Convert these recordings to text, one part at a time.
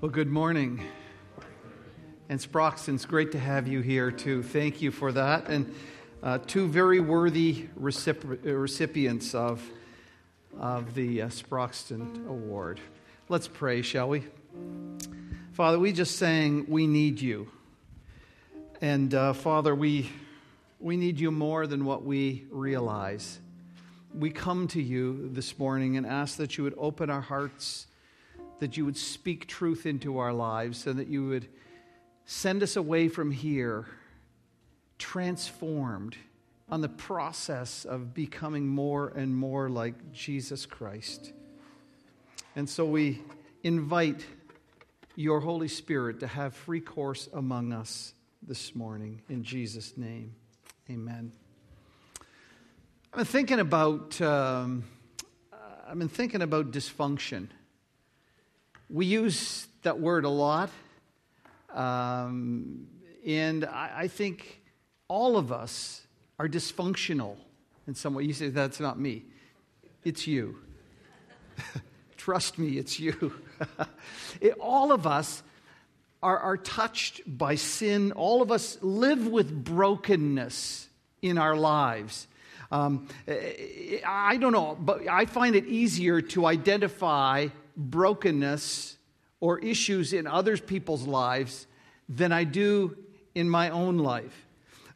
Well, good morning. And Sproxton, it's great to have you here too. Thank you for that. And uh, two very worthy recip- recipients of, of the uh, Sproxton Award. Let's pray, shall we? Father, we just sang, We Need You. And uh, Father, we, we need you more than what we realize. We come to you this morning and ask that you would open our hearts that you would speak truth into our lives and that you would send us away from here transformed on the process of becoming more and more like Jesus Christ. And so we invite your Holy Spirit to have free course among us this morning. In Jesus' name, amen. I've been thinking about, um, I've been thinking about dysfunction. We use that word a lot. Um, and I, I, think all of us are dysfunctional in some way. You say, that's not me. It's you. Trust me, it's you. it, all of us are, are touched by sin. All of us live with brokenness in our lives. Um, I don't know, but I find it easier to identify brokenness or issues in other people's lives than I do in my own life.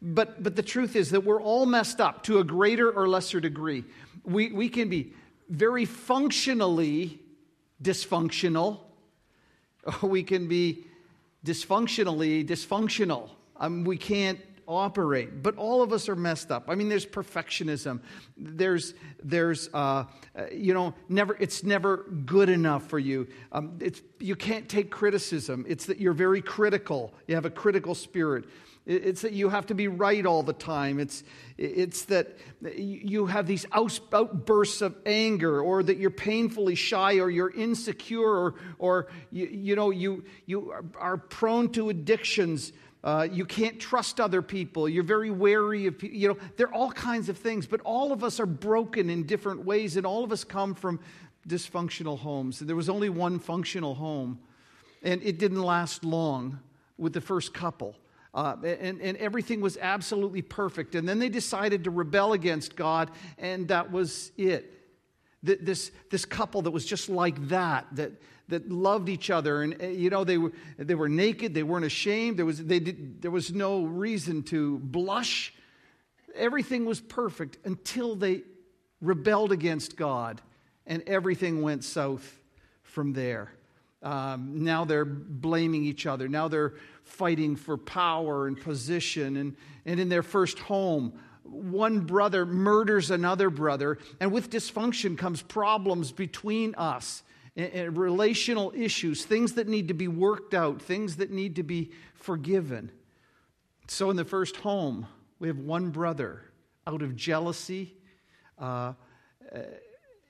But, but the truth is that we're all messed up to a greater or lesser degree. We, we can be very functionally dysfunctional, we can be dysfunctionally dysfunctional. Um, we can't operate. But all of us are messed up. I mean, there's perfectionism. There's, there's, uh, you know, never. It's never good enough for you. Um, it's you can't take criticism. It's that you're very critical. You have a critical spirit. It's that you have to be right all the time. It's, it's that you have these outbursts of anger, or that you're painfully shy, or you're insecure, or, or you, you know, you, you are prone to addictions. Uh, you can't trust other people. You're very wary of people. You know, there are all kinds of things, but all of us are broken in different ways, and all of us come from dysfunctional homes. There was only one functional home, and it didn't last long with the first couple. Uh, and, and everything was absolutely perfect. And then they decided to rebel against God, and that was it. This, this couple that was just like that, that, that loved each other. And, eh, you know, they were, they were naked, they weren't ashamed, there was, they did, there was no reason to blush. Everything was perfect until they rebelled against God, and everything went south from there. Um, now they're blaming each other. Now they're fighting for power and position. And, and in their first home, one brother murders another brother. And with dysfunction comes problems between us and relational issues, things that need to be worked out, things that need to be forgiven. So, in the first home, we have one brother out of jealousy uh,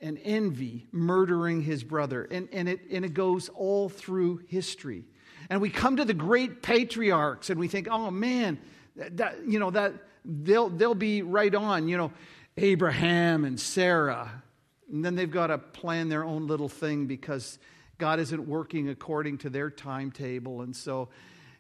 and envy murdering his brother. And, and, it, and it goes all through history. And we come to the great patriarchs and we think, oh man, that, you know, that they'll, they'll be right on, you know, Abraham and Sarah, and then they've got to plan their own little thing because God isn't working according to their timetable. And so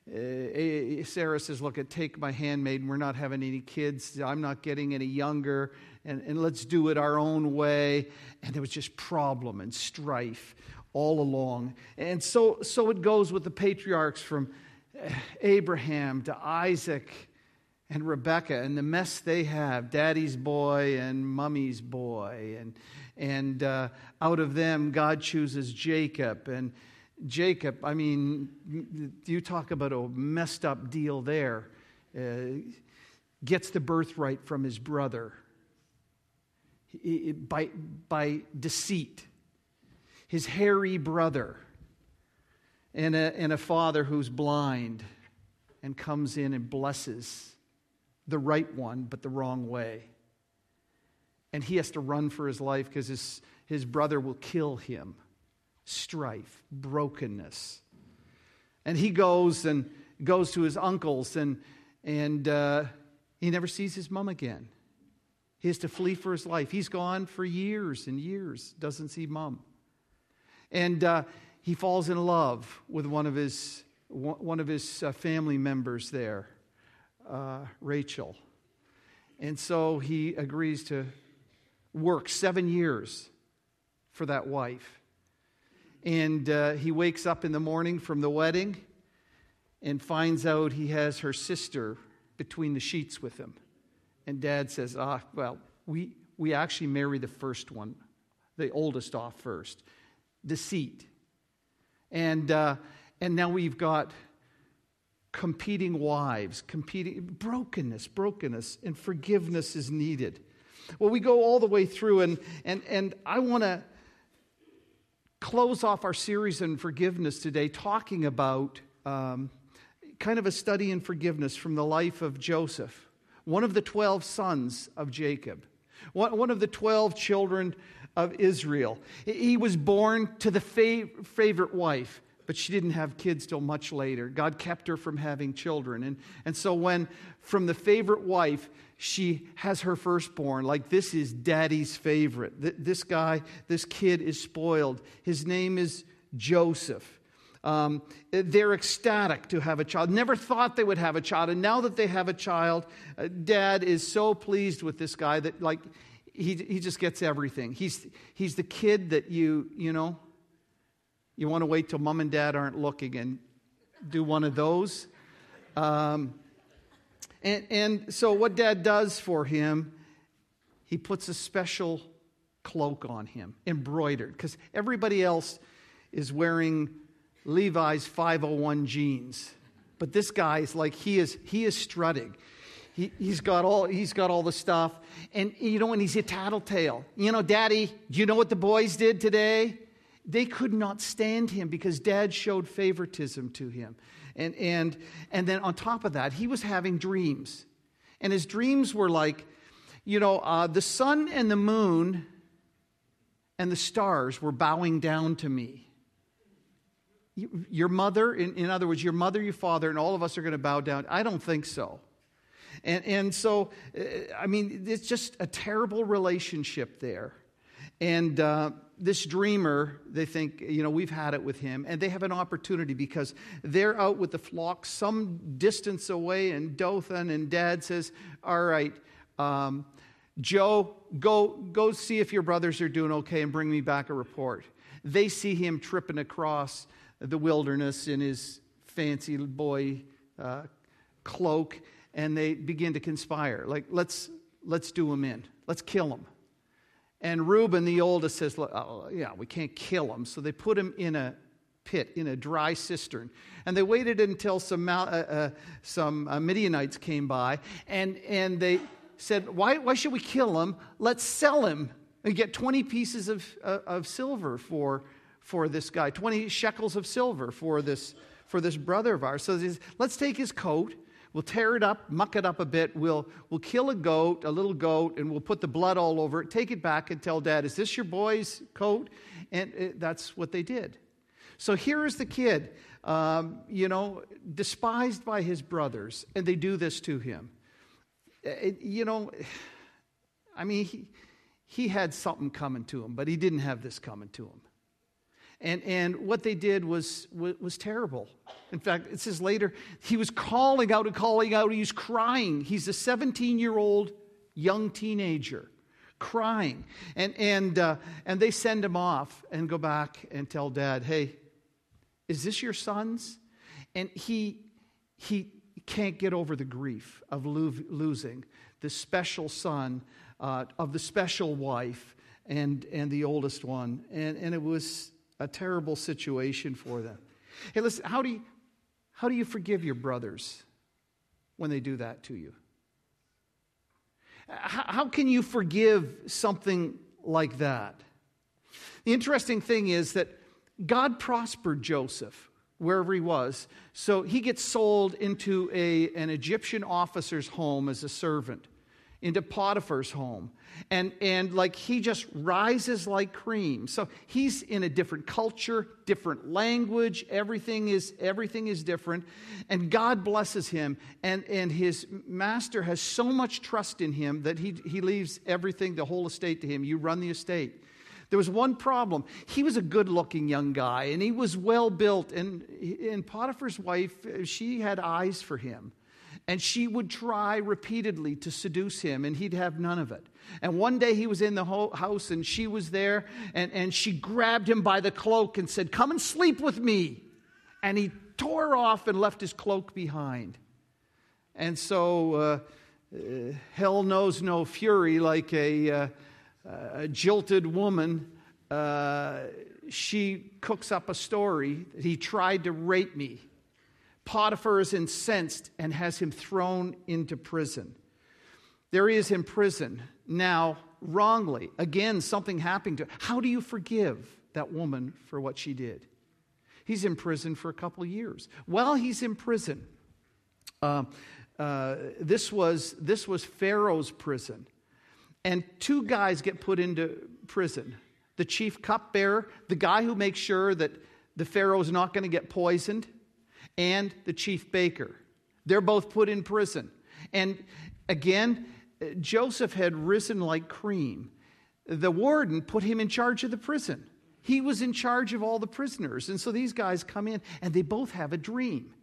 uh, Sarah says, Look, take my handmaid. We're not having any kids. I'm not getting any younger. And, and let's do it our own way. And there was just problem and strife all along. And so, so it goes with the patriarchs from Abraham to Isaac and Rebecca and the mess they have daddy's boy and mummy's boy. And, and uh, out of them, God chooses Jacob. And Jacob, I mean, you talk about a messed up deal there. Uh, gets the birthright from his brother he, by, by deceit. His hairy brother, and a, and a father who's blind and comes in and blesses the right one, but the wrong way. And he has to run for his life because his, his brother will kill him. Strife, brokenness. And he goes and goes to his uncle's, and, and uh, he never sees his mom again. He has to flee for his life. He's gone for years and years, doesn't see mom. And uh, he falls in love with one of his, one of his uh, family members there, uh, Rachel. And so he agrees to work seven years for that wife. And uh, he wakes up in the morning from the wedding and finds out he has her sister between the sheets with him. And dad says, Ah, well, we, we actually marry the first one, the oldest off first. Deceit. And, uh, and now we've got competing wives, competing brokenness, brokenness, and forgiveness is needed. Well, we go all the way through, and, and, and I want to close off our series on forgiveness today talking about um, kind of a study in forgiveness from the life of Joseph, one of the 12 sons of Jacob, one, one of the 12 children of Israel. He was born to the fav- favorite wife, but she didn't have kids till much later. God kept her from having children. And, and so, when from the favorite wife, she has her firstborn. Like, this is daddy's favorite. This guy, this kid is spoiled. His name is Joseph. Um, they're ecstatic to have a child. Never thought they would have a child. And now that they have a child, uh, dad is so pleased with this guy that, like, he, he just gets everything. He's, he's the kid that you, you know, you want to wait till mom and dad aren't looking and do one of those. Um, and, and so, what dad does for him, he puts a special cloak on him, embroidered, because everybody else is wearing Levi's 501 jeans. But this guy is like, he is, he is strutting. He, has got all, he's got all the stuff. And, you know, and he's a tattletale. You know, Daddy, do you know what the boys did today? They could not stand him because Dad showed favoritism to him. And, and, and then on top of that, he was having dreams. And his dreams were like, you know, uh, the sun and the moon and the stars were bowing down to me. Your mother, in, in other words, your mother, your father, and all of us are going to bow down. I don't think so. And, and so, uh, I mean, it's just a terrible relationship there. And uh, this dreamer, they think, you know, we've had it with him, and they have an opportunity because they're out with the flock some distance away and Dothan, and dad says, All right, um, Joe, go, go see if your brothers are doing okay and bring me back a report. They see him tripping across the wilderness in his fancy boy uh, cloak, and they begin to conspire. Like, let's, let's do him in, let's kill him. And Reuben, the oldest, says, oh, Yeah, we can't kill him. So they put him in a pit, in a dry cistern. And they waited until some, uh, uh, some uh, Midianites came by, and, and they said, why, why should we kill him? Let's sell him and get 20 pieces of, uh, of silver for, for this guy, 20 shekels of silver for this, for this brother of ours. So let's take his coat We'll tear it up, muck it up a bit. We'll, we'll kill a goat, a little goat, and we'll put the blood all over it. Take it back and tell dad, Is this your boy's coat? And it, that's what they did. So here is the kid, um, you know, despised by his brothers, and they do this to him. It, you know, I mean, he, he had something coming to him, but he didn't have this coming to him. And, and what they did was, was, was, terrible. In fact, it says later, he was calling out and calling out. He's crying. He's a 17 year old young teenager crying. And, and, uh, and they send him off and go back and tell dad, hey, is this your son's? And he, he can't get over the grief of lo- losing the special son uh, of the special wife and, and the oldest one. And, and it was a terrible situation for them. Hey, listen, how do you, how do you forgive your brothers when they do that to you? How, how can you forgive something like that? The interesting thing is that God prospered Joseph wherever he was. So he gets sold into a, an Egyptian officer's home as a servant into Potiphar's home. And, and like he just rises like cream. So he's in a different culture, different language, everything is, everything is different. And God blesses him. And, and his master has so much trust in him that he, he leaves everything, the whole estate to him. You run the estate. There was one problem. He was a good looking young guy and he was well built. And, and Potiphar's wife, she had eyes for him. And she would try repeatedly to seduce him, and he'd have none of it. And one day he was in the house, and she was there, and, and she grabbed him by the cloak and said, Come and sleep with me. And he tore off and left his cloak behind. And so uh, uh, hell knows no fury like a, uh, a jilted woman. Uh, she cooks up a story that he tried to rape me. Potiphar is incensed and has him thrown into prison. There he is in prison now, wrongly. Again, something happened to him. How do you forgive that woman for what she did? He's in prison for a couple years. While he's in prison, uh, uh, this, was, this was Pharaoh's prison. And two guys get put into prison the chief cupbearer, the guy who makes sure that the Pharaoh's not going to get poisoned, and the chief baker. They're both put in prison. And again, uh, Joseph had risen like cream. The warden put him in charge of the prison. He was in charge of all the prisoners. And so these guys come in and they both have a dream.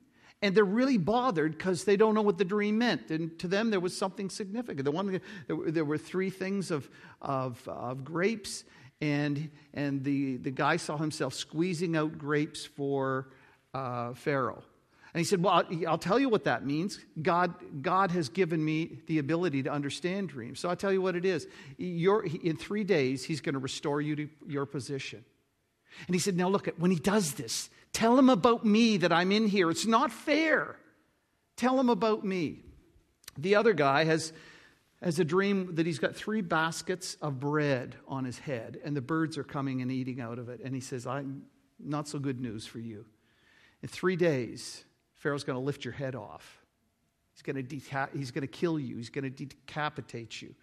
And they're really bothered because they don't know what the dream meant. And to them, there was something significant. The one, there were three things of, of, of grapes, and, and the, the guy saw himself squeezing out grapes for uh, Pharaoh. And he said, Well, I'll, tell you what that means. God, God has given me the ability to understand dreams. So I'll tell you what it is. You're, in three days, he's going to restore you to your position. And he said, Now look, at when he does this, Tell him about me that I'm in here. It's not fair. Tell him about me. The other guy has, has a dream that he's got three baskets of bread on his head, and the birds are coming and eating out of it. And he says, I'm not so good news for you. In three days, Pharaoh's going to lift your head off. He's going to, deca- he's going to kill you. He's going to decapitate you.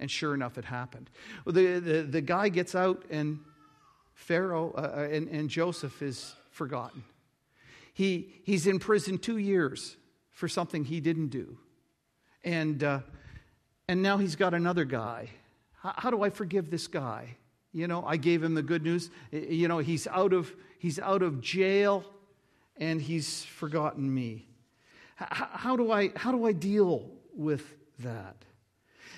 And sure enough, it happened. The, the, the guy gets out, and Pharaoh uh, uh and, and Joseph is forgotten. He, he's in prison two years for something he didn't do. And, uh, and now he's got another guy. How, how do I forgive this guy? You know, I gave him the good news. You know, he's out of, he's out of jail and he's forgotten me. How, do, I, how do I deal with that?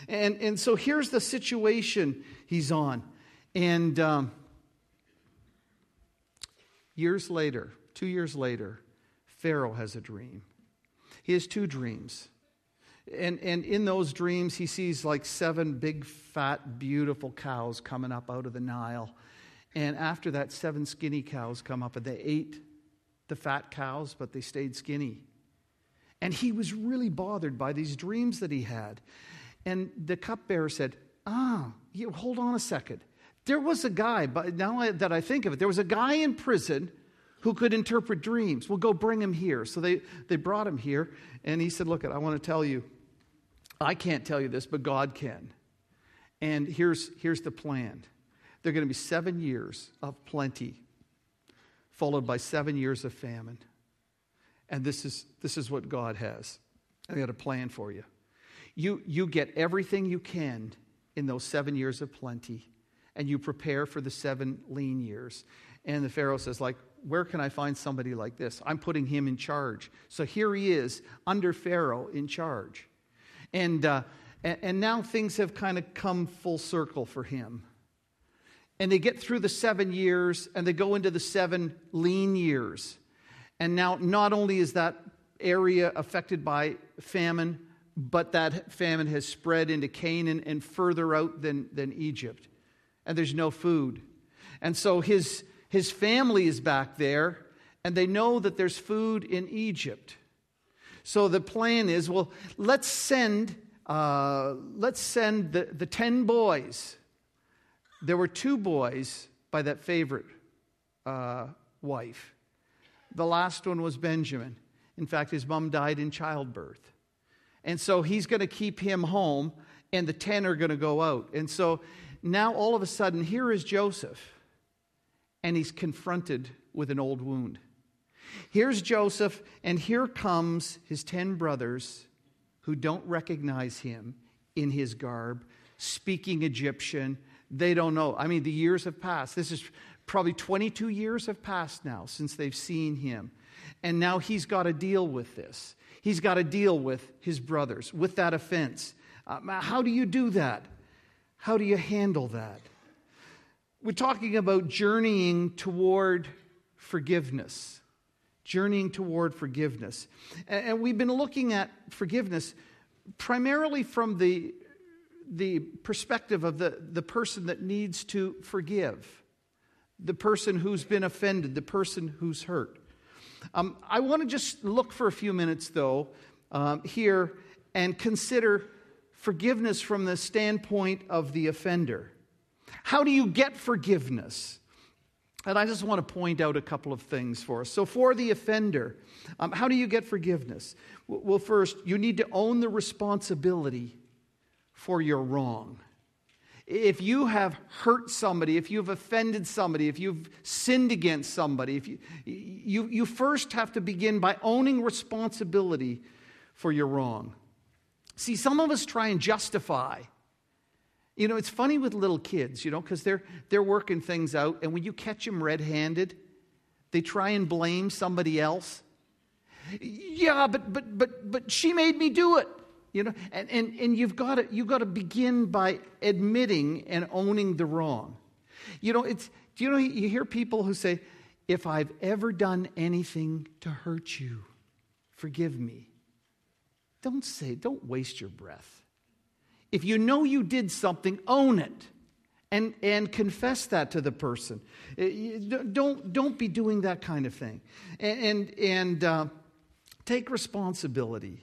And, and so here's the situation he's on. And um, Years later, two years later, Pharaoh has a dream. He has two dreams. And, and in those dreams, he sees like seven big, fat, beautiful cows coming up out of the Nile. And after that, seven skinny cows come up, and they ate the fat cows, but they stayed skinny. And he was really bothered by these dreams that he had. And the cupbearer said, Ah, you, hold on a second. There was a guy, but now that I think of it, there was a guy in prison who could interpret dreams. Well, go bring him here. So they, they brought him here, and he said, Look, I want to tell you, I can't tell you this, but God can. And here's, here's the plan there are going to be seven years of plenty, followed by seven years of famine. And this is, this is what God has. I got a plan for you. You, you get everything you can in those seven years of plenty and you prepare for the seven lean years. And the Pharaoh says, like, where can I find somebody like this? I'm putting him in charge. So here he is, under Pharaoh, in charge. And, uh, and, and now things have kind of come full circle for him. And they get through the seven years and they go into the seven lean years. And now, not only is that area affected by famine, but that famine has spread into Canaan and further out than, than Egypt and there's no food. And so his, his family is back there, and they know that there's food in Egypt. So the plan is well, let's send, uh, let's send the, the 10 boys. There were two boys by that favorite uh, wife. The last one was Benjamin. In fact, his mom died in childbirth. And so he's going to keep him home, and the 10 are going to go out. And so now all of a sudden, here is Joseph, and he's confronted with an old wound. Here's Joseph, and here comes his 10 brothers who don't recognize him in his garb, speaking Egyptian. They don't know. I mean, the years have passed. This is probably 22 years have passed now since they've seen him. And now he's got to deal with this. He's got to deal with his brothers, with that offense. Um, how do you do that? How do you handle that? We're talking about journeying toward forgiveness. Journeying toward forgiveness. And we've been looking at forgiveness primarily from the, the perspective of the, the person that needs to forgive, the person who's been offended, the person who's hurt. Um, I want to just look for a few minutes, though, um, here and consider forgiveness from the standpoint of the offender. How do you get forgiveness? And I just want to point out a couple of things for us. So, for the offender, um, how do you get forgiveness? Well, first, you need to own the responsibility for your wrong. If you have hurt somebody, if you've offended somebody, if you've sinned against somebody, if you, you, you first have to begin by owning responsibility for your wrong. See, some of us try and justify. You know, it's funny with little kids, you know, because they're, they're working things out, and when you catch them red handed, they try and blame somebody else. Yeah, but, but, but, but she made me do it. You know, and, and, and you've got to you've got to begin by admitting and owning the wrong. You know, it's do you know you hear people who say, if I've ever done anything to hurt you, forgive me. Don't say, don't waste your breath. If you know you did something, own it and, and confess that to the person. Eh, don't, don't be doing that kind of thing. And, and, and uh, take responsibility.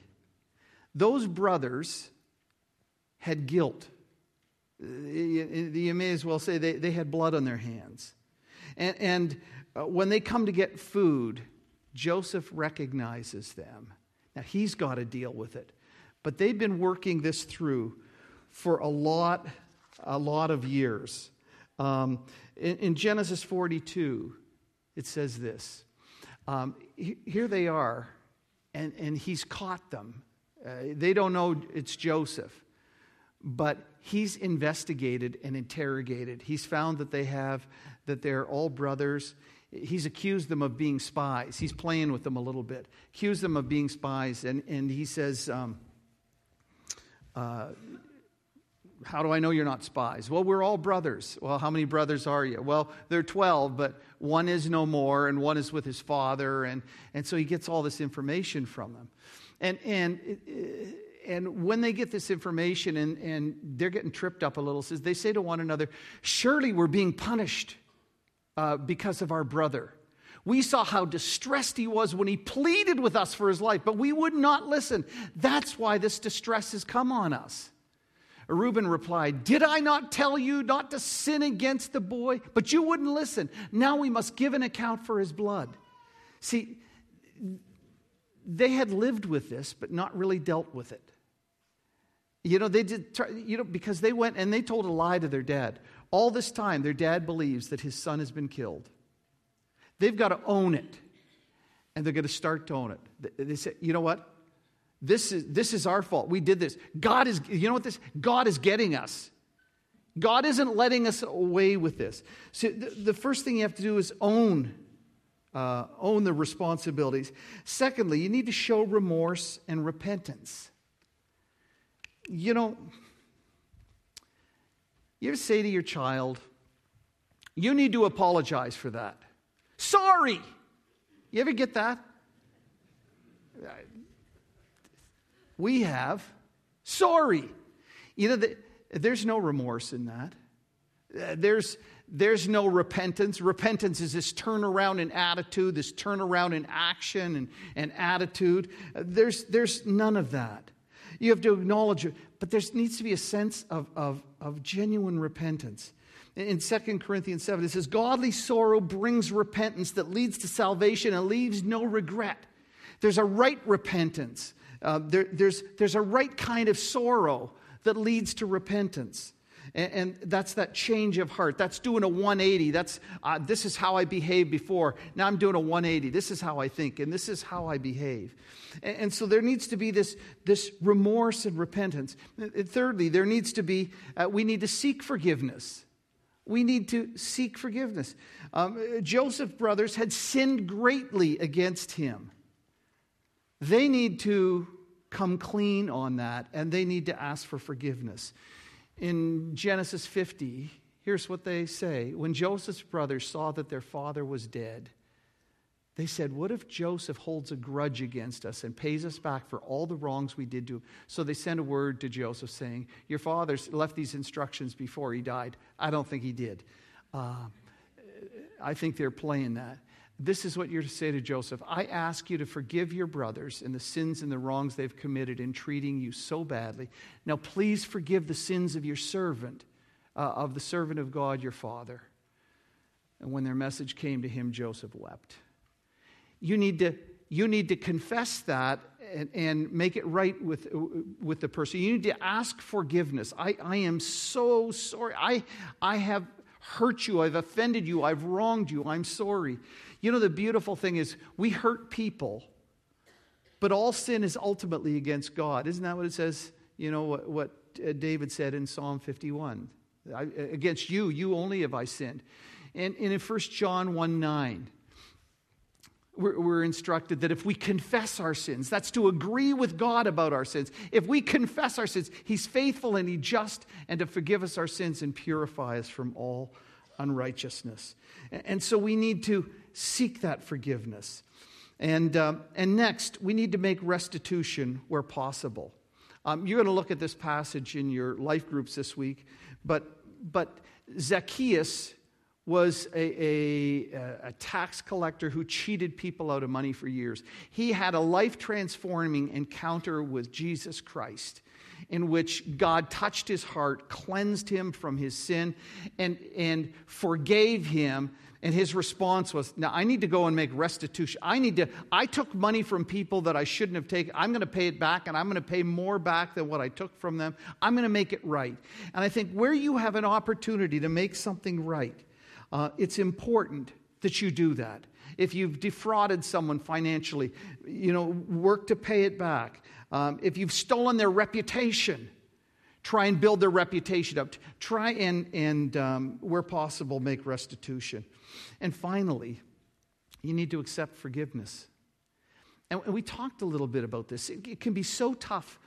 Those brothers had guilt. You may as well say they, they had blood on their hands. And, and uh, when they come to get food, Joseph recognizes them. Now he's got to deal with it. But they've been working this through for a lot, a lot of years. Um, in, in, Genesis 42, it says this. Um, here they are, and, and he's caught them. Uh, they don't know it's Joseph, but he's investigated and interrogated. He's found that they have, that they're all brothers. He's accused them of being spies. He's playing with them a little bit, accused them of being spies, and, and he says, um, uh, how do I know you're not spies? Well, we're all brothers. Well, how many brothers are you? Well, there are 12, but one is no more, and one is with his father. And, and so he gets all this information from them. And, and, and when they get this information and, and they're getting tripped up a little, says they say to one another, Surely we're being punished uh, because of our brother. We saw how distressed he was when he pleaded with us for his life, but we would not listen. That's why this distress has come on us. Reuben replied, Did I not tell you not to sin against the boy? But you wouldn't listen. Now we must give an account for his blood. See, they had lived with this, but not really dealt with it. You know, they did, you know, because they went and they told a lie to their dad. All this time, their dad believes that his son has been killed. They've got to own it, and they're going to start to own it. They say, you know what? This is, this is our fault. We did this. God is, you know what this? God is getting us. God isn't letting us away with this. So the, the first thing you have to do is own, uh, own the responsibilities. Secondly, you need to show remorse and repentance. You know, you ever say to your child, you need to apologize for that. Sorry. You ever get that? we have sorry. You know, the, there's no remorse in that. Uh, there's, there's no repentance. Repentance is this turnaround in attitude, this turnaround in action and, and attitude. There's, there's none of that. You have to acknowledge it, but there needs to be a sense of, of, of genuine repentance. In 2 Corinthians 7, it says, Godly sorrow brings repentance that leads to salvation and leaves no regret. There's a right repentance. Uh, there, there's, there's a right kind of sorrow that leads to repentance. And, and that's that change of heart. That's doing a 180. That's, uh, this is how I behaved before. Now I'm doing a 180. This is how I think, and this is how I behave. And, and so there needs to be this, this remorse and repentance. And thirdly, there needs to be, uh, we need to seek forgiveness. we need to seek forgiveness. Um, Joseph's brothers had sinned greatly against him. They need to come clean on that and they need to ask for forgiveness. In Genesis 50, here's what they say When Joseph's brothers saw that their father was dead, they said, What if Joseph holds a grudge against us and pays us back for all the wrongs we did to him? So they sent a word to Joseph saying, Your father left these instructions before he died. I don't think he did. Uh, I think they're playing that. This is what you're to say to Joseph I ask you to forgive your brothers and the sins and the wrongs they've committed in treating you so badly. Now, please forgive the sins of your servant, uh, of the servant of God, your father. And when their message came to him, Joseph wept. You need to, you need to confess that and, and make it right with, with the person. You need to ask forgiveness. I, I am so sorry. I, I have hurt you. I've offended you. I've wronged you. I'm sorry. You know, the beautiful thing is we hurt people, but all sin is ultimately against God. Isn't that what it says? You know, what, what uh, David said in Psalm 51 I, Against you, you only have I sinned. And, and in 1 John 1 9, we're, we're, instructed that if we confess our sins, that's to agree with God about our sins. If we confess our sins, He's faithful and He's just and to forgive us our sins and purify us from all unrighteousness. And so we need to seek that forgiveness. And, um, and next, we need to make restitution where possible. Um, you're going to look at this passage in your life groups this week, but, but Zacchaeus was a, a, a, tax collector who cheated people out of money for years. He had a life transforming encounter with Jesus Christ in which God touched his heart, cleansed him from his sin, and, and forgave him and his response was, Now I need to go and make restitution. I need to, I took money from people that I shouldn't have taken. I'm going to pay it back, and I'm going to pay more back than what I took from them. I'm going to make it right. And I think where you have an opportunity to make something right, uh, it's important that you do that. If you've defrauded someone financially, you know, work to pay it back. Um, if you've stolen their reputation, try and build their reputation up. Try and, and um, where possible, make restitution. And finally, you need to accept forgiveness. And we talked a little bit about this. It, can be so tough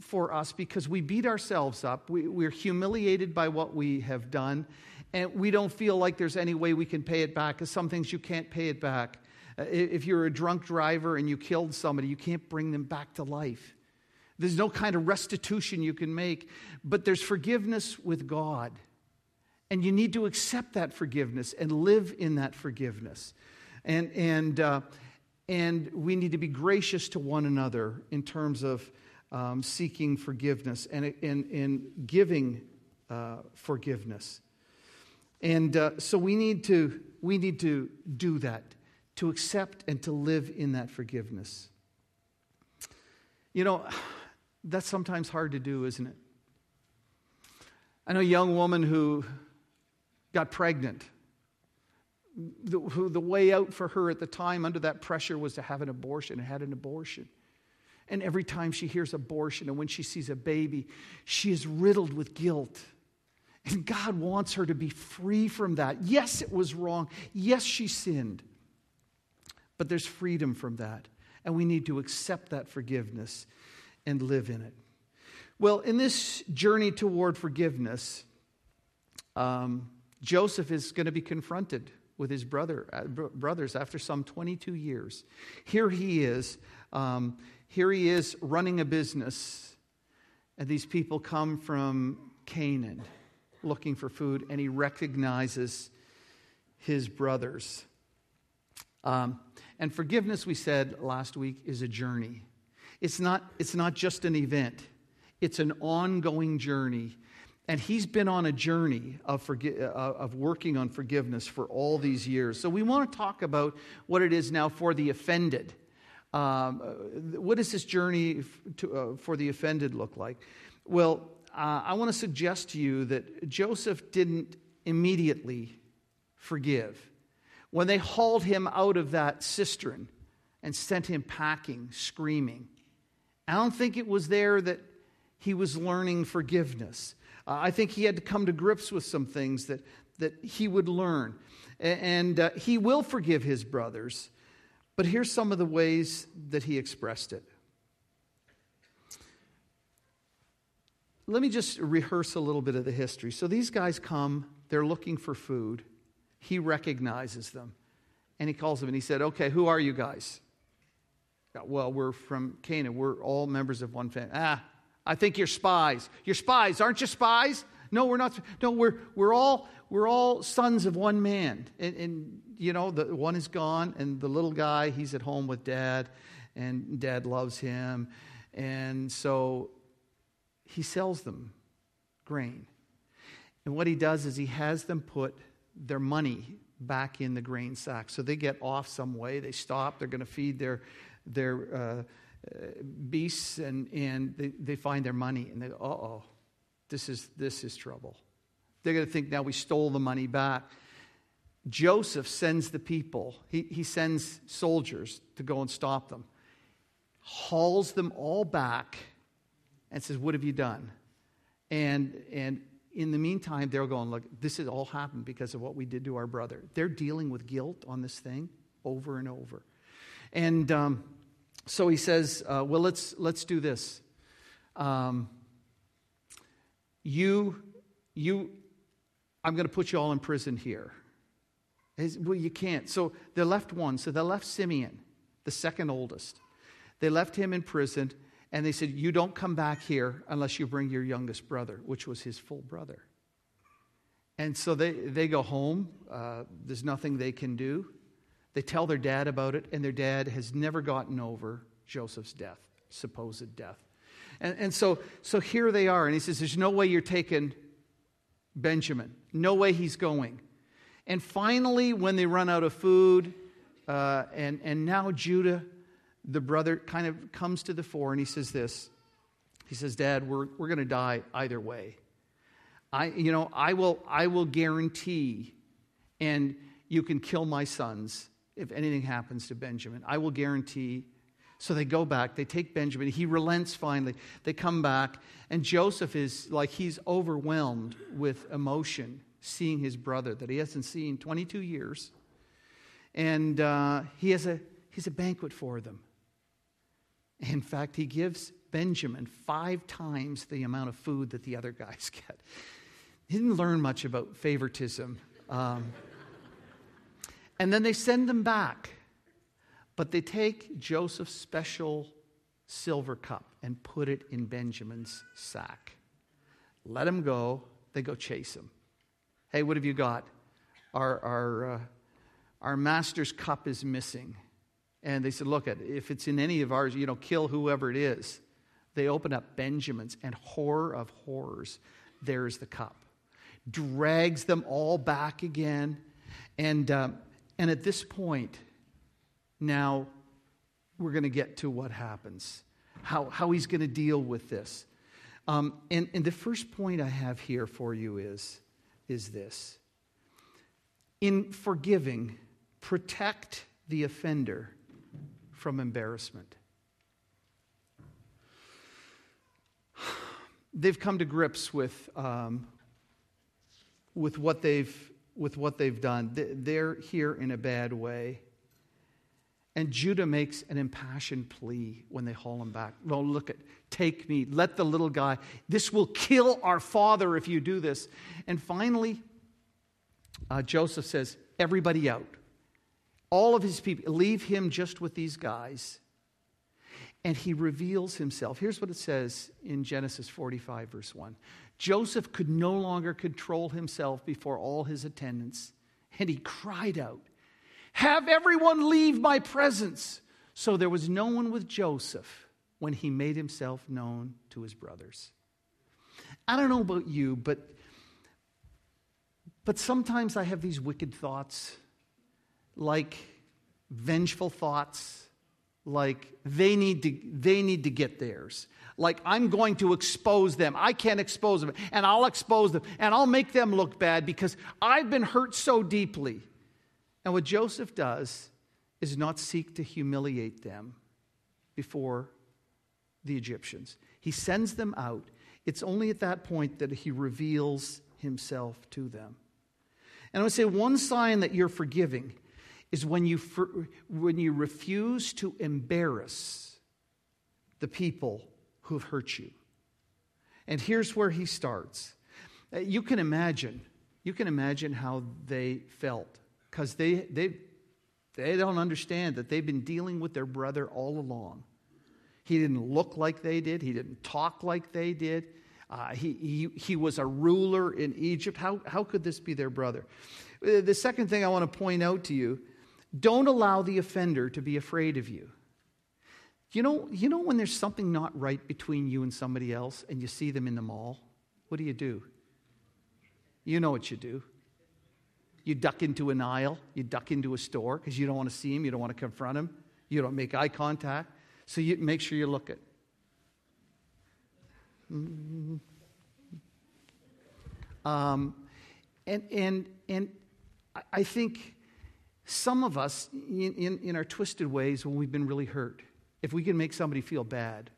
for us because we beat ourselves up. We, we're humiliated by what we have done, and we don't feel like there's any way we can pay it back because some things you can't pay it back. Uh, if you're a drunk driver and you killed somebody, you can't bring them back to life. There's no kind of restitution you can make, but there's forgiveness with God. And you need to accept that forgiveness and live in that forgiveness. And, and, uh, and we need to be gracious to one another in terms of um, seeking forgiveness and, and, giving uh, forgiveness. And uh, so we need, to, we need to do that, to accept and to live in that forgiveness. You know, that's sometimes hard to do, isn't it? I know a young woman who got pregnant. The, the way out for her at the time under that pressure was to have an abortion and had an abortion. And every time she hears abortion and when she sees a baby, she is riddled with guilt. And God wants her to be free from that. Yes, it was wrong. Yes, she sinned. But there's freedom from that. And we need to accept that forgiveness and live in it. Well, in this journey toward forgiveness, um, Joseph is going to be confronted with his brother, uh, brothers after some 22 years. Here he is. Um, here he is running a business, and these people come from Canaan looking for food, and he recognizes his brothers. Um, and forgiveness, we said last week, is a journey. It's not, it's not just an event, it's an ongoing journey and he's been on a journey of, forgi- uh, of working on forgiveness for all these years. So we want to talk about what it is now for the offended. Um, uh, what does this journey to, uh, for the offended look like? Well, uh, I want to suggest to you that Joseph didn't immediately forgive. When they hauled him out of that cistern and sent him packing, screaming, I don't think it was there that he was learning forgiveness. Uh, I think he had to come to grips with some things that, that he would learn. And uh, he will forgive his brothers. But here's some of the ways that he expressed it. Let me just rehearse a little bit of the history. So these guys come, they're looking for food. He recognizes them and he calls them and he said, Okay, who are you guys? Well, we're from Canaan. We're all members of one family. Ah, I think you're spies. You're spies, aren't you spies? No, we're not. No, we're, we're, all, we're all sons of one man. And, and, you know, the one is gone, and the little guy, he's at home with dad, and dad loves him. And so he sells them grain. And what he does is he has them put their money back in the grain sack. So they get off some way. They stop. They're going to feed their, their uh, beasts, and, and they, they find their money. And they go, uh oh, this is, this is trouble. They're going to think now we stole the money back. Joseph sends the people, he, he sends soldiers to go and stop them, hauls them all back, and says, What have you done? And, and in the meantime, they're going, Look, this has all happened because of what we did to our brother. They're dealing with guilt on this thing over and over. And um, so he says, uh, Well, let's, let's do this. Um, you, you, I'm going to put you all in prison here. Says, well, you can't. So they left one. So they left Simeon, the second oldest. They left him in prison, and they said, You don't come back here unless you bring your youngest brother, which was his full brother. And so they, they go home. Uh, there's nothing they can do. They tell their dad about it, and their dad has never gotten over Joseph's death, supposed death. And, and so, so here they are. And he says, There's no way you're taking Benjamin. No way he's going. And finally, when they run out of food, uh, and, and now Judah, the brother, kind of comes to the fore and he says this. He says, Dad, we're, we're going to die either way. I, you know, I will, I will guarantee, and you can kill my sons if anything happens to Benjamin. I will guarantee so they go back, they take Benjamin. He relents finally. They come back, and Joseph is like he's overwhelmed with emotion seeing his brother that he hasn't seen 22 years. And uh, he, has a, he has a banquet for them. In fact, he gives Benjamin five times the amount of food that the other guys get. He didn't learn much about favoritism. Um, and then they send them back. But they take Joseph's special silver cup and put it in Benjamin's sack. Let him go. They go chase him. Hey, what have you got? Our, our, uh, our master's cup is missing. And they said, Look, if it's in any of ours, you know, kill whoever it is. They open up Benjamin's, and horror of horrors, there's the cup. Drags them all back again. And, um, and at this point, now, we're going to get to what happens, how, how he's going to deal with this. Um, and, and the first point I have here for you is, is this In forgiving, protect the offender from embarrassment. They've come to grips with, um, with, what they've, with what they've done. They're here in a bad way. And Judah makes an impassioned plea when they haul him back. Well, look at, take me, let the little guy, this will kill our father if you do this. And finally, uh, Joseph says, everybody out. All of his people, leave him just with these guys. And he reveals himself. Here's what it says in Genesis 45, verse 1. Joseph could no longer control himself before all his attendants, and he cried out. Have everyone leave my presence. So there was no one with Joseph when he made himself known to his brothers. I don't know about you, but, but sometimes I have these wicked thoughts, like vengeful thoughts, like they need to, they need to get theirs. Like I'm going to expose them. I can't expose them, and I'll expose them, and I'll make them look bad because I've been hurt so deeply. And what Joseph does is not seek to humiliate them before the Egyptians. He sends them out. It's only at that point that he reveals himself to them. And I would say one sign that you're forgiving is when you, when you refuse to embarrass the people who have hurt you. And here's where he starts. Uh, you can imagine, you can imagine how they felt because they, they, they don't understand that they've been dealing with their brother all along. He didn't look like they did, he didn't talk like they did. Uh, he, he, he was a ruler in Egypt. How, how could this be their brother? Uh, the second thing I want to point out to you don't allow the offender to be afraid of you. You know, you know when there's something not right between you and somebody else and you see them in the mall? What do you do? You know what you do. You duck into an aisle, you duck into a store because you don't want to see him, you don't want to confront him, you don't make eye contact. So you make sure you look at. Mm-hmm. Um, and and and I think some of us, in, in, in our twisted ways, when we've been really hurt, if we can make somebody feel bad,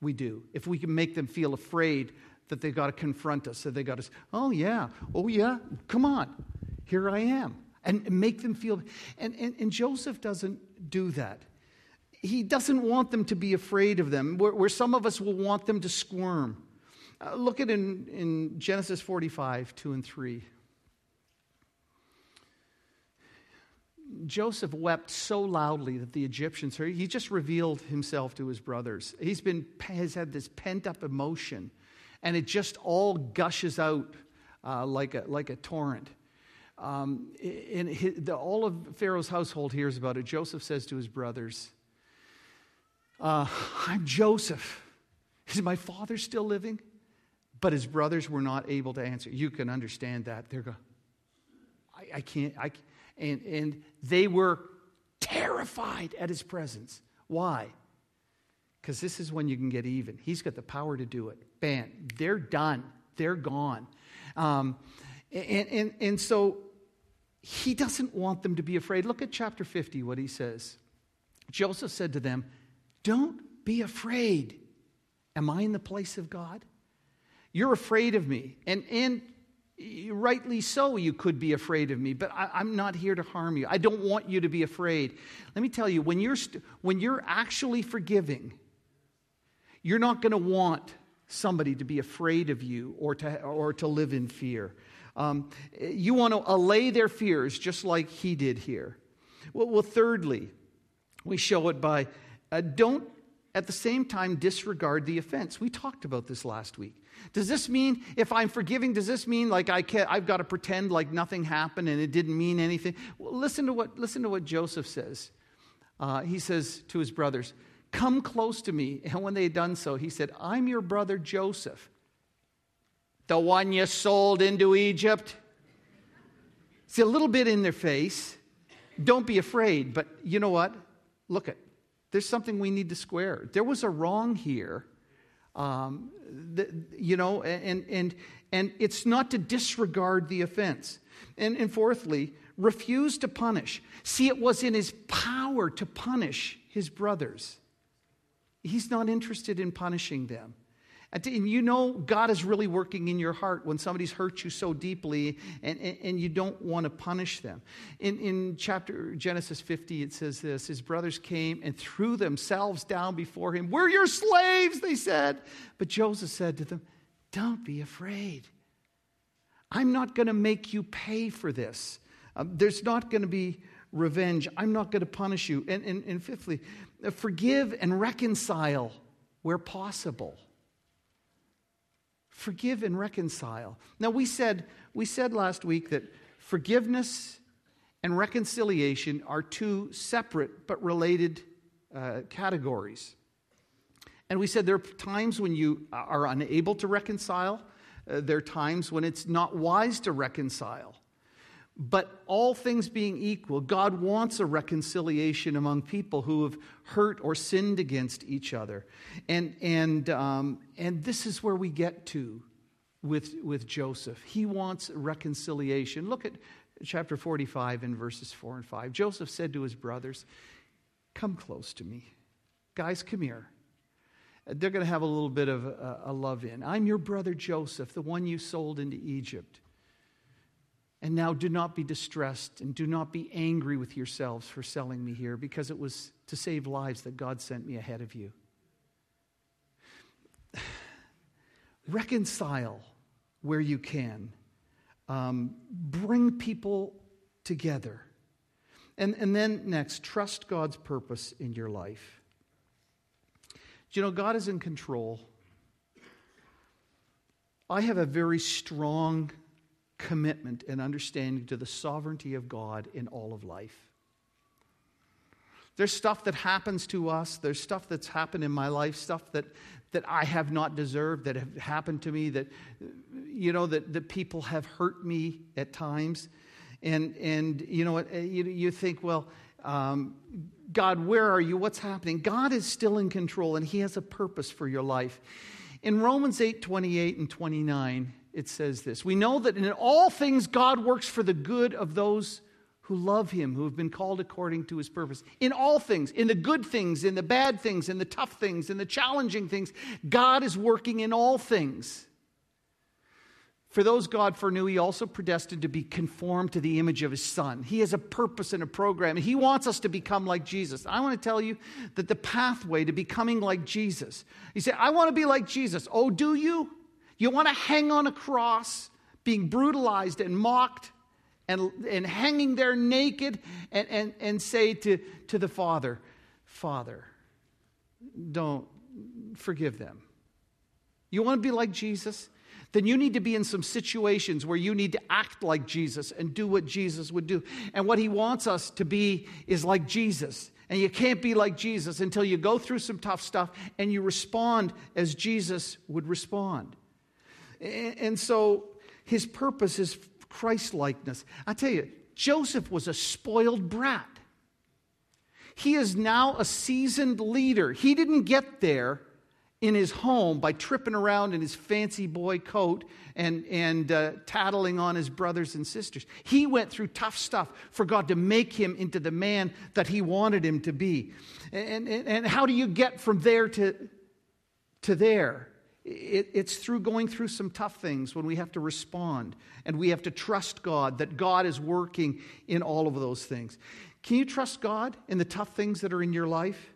we do. If we can make them feel afraid that they've got to confront us, that they got to, oh yeah, oh yeah, come on, here I am. And make them feel, and, and, and Joseph doesn't do that. He doesn't want them to be afraid of them, where, where some of us will want them to squirm. Uh, look at in, in Genesis 45, 2 and 3. Joseph wept so loudly that the Egyptians heard. He just revealed himself to his brothers. He's been, has had this pent up emotion, and it just all gushes out uh, like, a, like a torrent. Um, and his, the, all of Pharaoh's household hears about it. Joseph says to his brothers, uh, I'm Joseph. Is my father still living? But his brothers were not able to answer. You can understand that. They're going, I, I can't, I, and, and they were terrified at his presence. Why? Because this is when you can get even. He's got the power to do it. Bam, they're done. They're gone. Um, and, and, and so he doesn't want them to be afraid. Look at chapter 50, what he says. Joseph said to them, Don't be afraid. Am I in the place of God? You're afraid of me. And, and rightly so, you could be afraid of me, but I, am not here to harm you. I don't want you to be afraid. Let me tell you, when you're, st- when you're actually forgiving, you're not going to want somebody to be afraid of you or to, or to live in fear. Um, you want to allay their fears just like he did here. Well, well thirdly, we show it by uh, don't at the same time disregard the offense. We talked about this last week. Does this mean if I'm forgiving, does this mean like I can't, I've got to pretend like nothing happened and it didn't mean anything? Well, listen, to what, listen to what Joseph says. Uh, he says to his brothers, Come close to me. And when they had done so, he said, I'm your brother Joseph, the one you sold into Egypt. See, a little bit in their face. Don't be afraid. But you know what? Look at, there's something we need to square. There was a wrong here. Um, the, you know, and, and, and it's not to disregard the offense. And, and fourthly, refuse to punish. See, it was in his power to punish his brothers. He's not interested in punishing them. And you know God is really working in your heart when somebody's hurt you so deeply and, and, and, you don't want to punish them. In, in chapter Genesis 50, it says this His brothers came and threw themselves down before him. We're your slaves, they said. But Joseph said to them, Don't be afraid. I'm not going to make you pay for this. Um, there's not going to be revenge. I'm not going to punish you. And, and, and fifthly, forgive and reconcile where possible forgive and reconcile. Now we said we said last week that forgiveness and reconciliation are two separate but related uh, categories. And we said there are times when you are unable to reconcile. Uh, there are times when it's not wise to reconcile. But all things being equal, God wants a reconciliation among people who have hurt or sinned against each other. And, and, um, and this is where we get to with, with Joseph. He wants reconciliation. Look at chapter 45 in verses 4 and 5. Joseph said to his brothers, Come close to me. Guys, come here. They're going to have a little bit of a, a love in. I'm your brother Joseph, the one you sold into Egypt. And now do not be distressed and do not be angry with yourselves for selling me here because it was to save lives that God sent me ahead of you. Reconcile where you can, um, bring people together. And, and then next, trust God's purpose in your life. Do you know, God is in control. I have a very strong commitment and understanding to the sovereignty of God in all of life. There's stuff that happens to us. There's stuff that's happened in my life, stuff that, that I have not deserved, that have happened to me, that, you know, that, that people have hurt me at times. And, and you know, you, you think, well, um, God, where are you? What's happening? God is still in control and He has a purpose for your life. In Romans 8 28 and 29, it says this We know that in all things God works for the good of those who love him, who have been called according to his purpose. In all things, in the good things, in the bad things, in the tough things, in the challenging things, God is working in all things. For those God foreknew, he also predestined to be conformed to the image of his son. He has a purpose and a program, and he wants us to become like Jesus. I want to tell you that the pathway to becoming like Jesus, you say, I want to be like Jesus. Oh, do you? You want to hang on a cross, being brutalized and mocked and, and hanging there naked and, and, and say to, to the Father, Father, don't forgive them. You want to be like Jesus? then you need to be in some situations where you need to act like Jesus and do what Jesus would do. And what he wants us to be is like Jesus. And you can't be like Jesus until you go through some tough stuff and you respond as Jesus would respond. And so his purpose is Christ likeness. I tell you, Joseph was a spoiled brat. He is now a seasoned leader. He didn't get there in his home by tripping around in his fancy boy coat and, and uh, tattling on his brothers and sisters. He went through tough stuff for God to make him into the man that he wanted him to be. And, and, and how do you get from there to, to there? It, it's through going through some tough things when we have to respond and we have to trust God that God is working in all of those things. Can you trust God in the tough things that are in your life?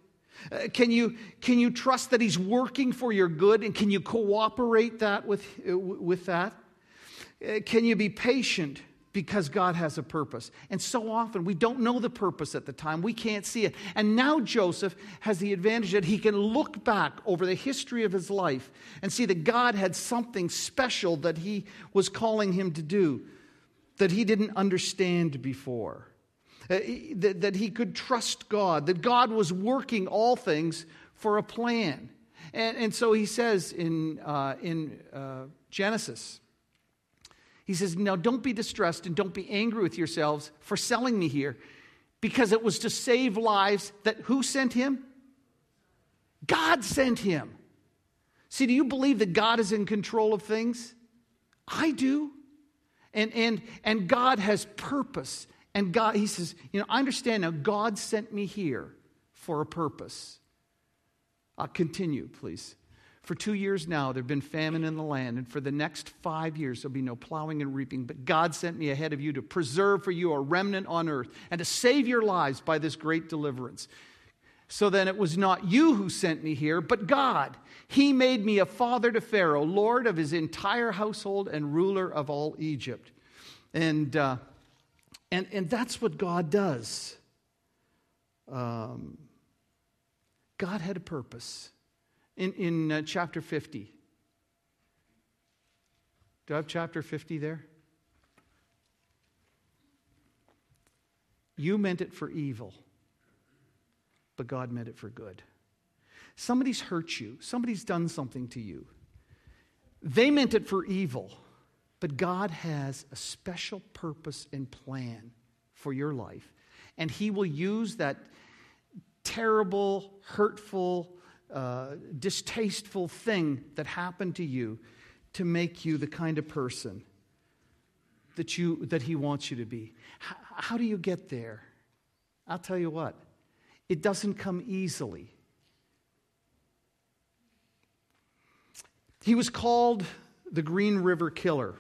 Uh, can, you, can you trust that He's working for your good and can you cooperate that with, uh, with that? Uh, can you be patient because God has a purpose? And so often we don't know the purpose at the time, we can't see it. And now Joseph has the advantage that he can look back over the history of his life and see that God had something special that He was calling him to do that he didn't understand before. Uh, that, that he could trust God, that God was working all things for a plan. And, and so he says in, uh, in uh, Genesis, he says, Now don't be distressed and don't be angry with yourselves for selling me here, because it was to save lives that who sent him? God sent him. See, do you believe that God is in control of things? I do. And, and, and God has purpose and God, he says, You know, I understand now, God sent me here for a purpose. Uh, continue, please. For two years now, there have been famine in the land, and for the next five years, there'll be no plowing and reaping. But God sent me ahead of you to preserve for you a remnant on earth and to save your lives by this great deliverance. So then it was not you who sent me here, but God. He made me a father to Pharaoh, Lord of his entire household and ruler of all Egypt. And uh, and, and that's what God does. Um, God had a purpose. In, in uh, chapter 50, do I have chapter 50 there? You meant it for evil, but God meant it for good. Somebody's hurt you, somebody's done something to you. They meant it for evil, but God has a special purpose and plan for your life. And He will use that terrible, hurtful, uh, distasteful thing that happened to you to make you the kind of person that, you, that He wants you to be. How, how do you get there? I'll tell you what, it doesn't come easily. He was called the Green River Killer.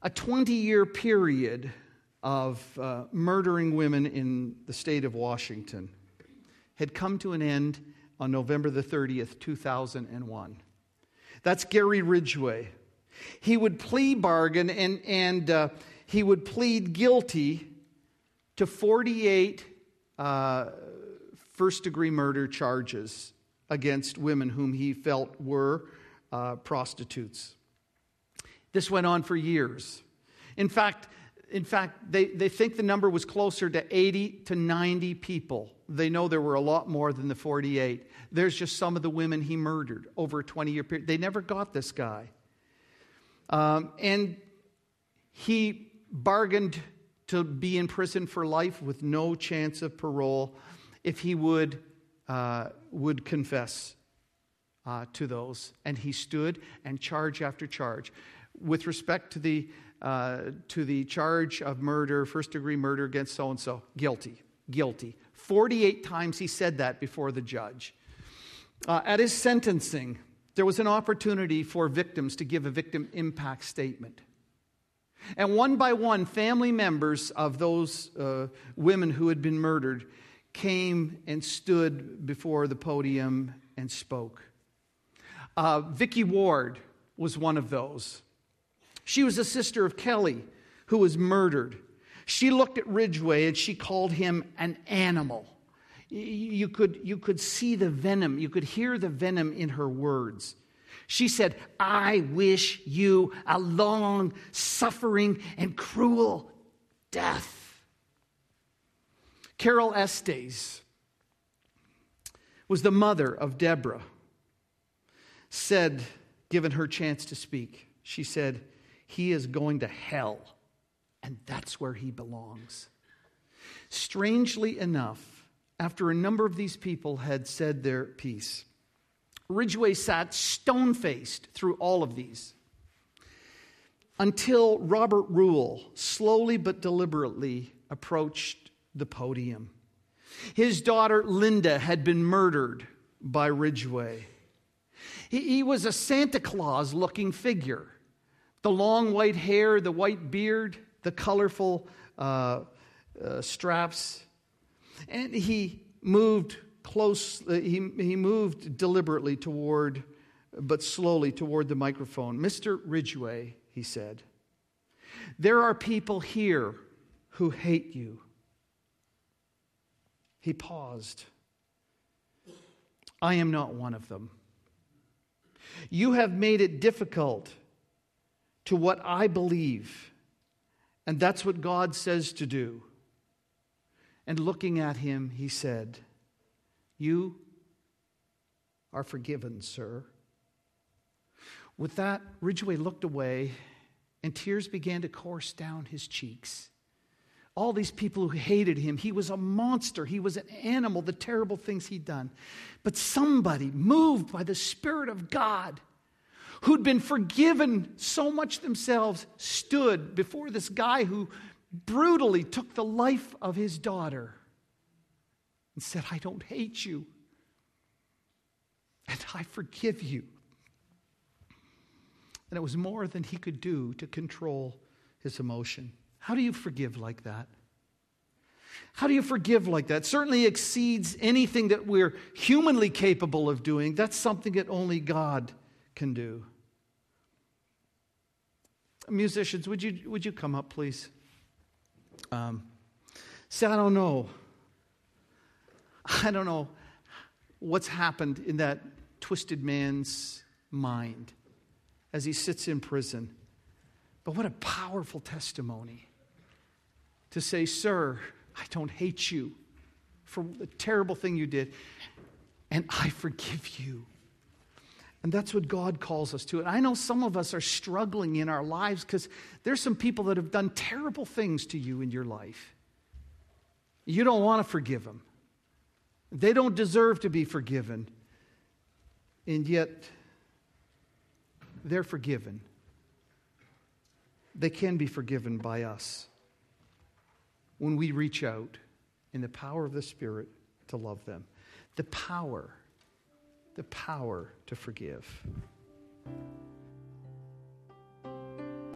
a 20 year period of uh, murdering women in the state of Washington had come to an end on November the 30th, 2001. That's Gary Ridgway. He would plea bargain and, and uh, he would plead guilty to 48 uh, first degree murder charges against women whom he felt were uh, prostitutes. This went on for years. In fact, in fact, they, they think the number was closer to 80 to 90 people. They know there were a lot more than the 48. There's just some of the women he murdered over a 20 year period. They never got this guy. Um, and he bargained to be in prison for life with no chance of parole if he would, uh, would confess uh, to those. And he stood and charge after charge. With respect to the, uh, to the charge of murder, first degree murder against so and so, guilty, guilty. 48 times he said that before the judge. Uh, at his sentencing, there was an opportunity for victims to give a victim impact statement. And one by one, family members of those uh, women who had been murdered came and stood before the podium and spoke. Uh, Vicky Ward was one of those. She was a sister of Kelly who was murdered. She looked at Ridgway and she called him an animal. You could, you could see the venom, you could hear the venom in her words. She said, I wish you a long, suffering, and cruel death. Carol Estes was the mother of Deborah. Said, given her chance to speak, she said, He is going to hell, and that's where he belongs. Strangely enough, after a number of these people had said their piece. Ridgway sat stone faced through all of these until Robert Rule slowly but deliberately approached the podium. His daughter Linda had been murdered by Ridgway. He, he was a Santa Claus looking figure. The long white hair, the white beard, the colorful uh, uh, straps. And he moved close, uh, he, he moved deliberately toward, but slowly toward the microphone. Mr. Ridgway, he said, there are people here who hate you. He paused. I am not one of them. You have made it difficult to what I believe, and that's what God says to do. And looking at him, he said, You are forgiven, sir. With that, Ridgway looked away, and tears began to course down his cheeks. All these people who hated him, he was a monster, he was an animal, the terrible things he'd done. But somebody, moved by the Spirit of God, who'd been forgiven so much themselves, stood before this guy who brutally took the life of his daughter and said, I don't hate you, and I forgive you. And it was more than he could do to control his emotion. How do you forgive like that? How do you forgive like that? Certainly exceeds anything that we're humanly capable of doing. That's something that only God can do. Musicians, would you, would you come up, please? Um, say, I don't know. I don't know what's happened in that twisted man's mind as he sits in prison. But what a powerful testimony to say, Sir, I don't hate you for the terrible thing you did, and I forgive you. And that's what God calls us to. And I know some of us are struggling in our lives because there's some people that have done terrible things to you in your life. You don't want to forgive them. They don't deserve to be forgiven. And yet, they're forgiven. They can be forgiven by us when we reach out in the power of the Spirit to love them. The power the power to forgive.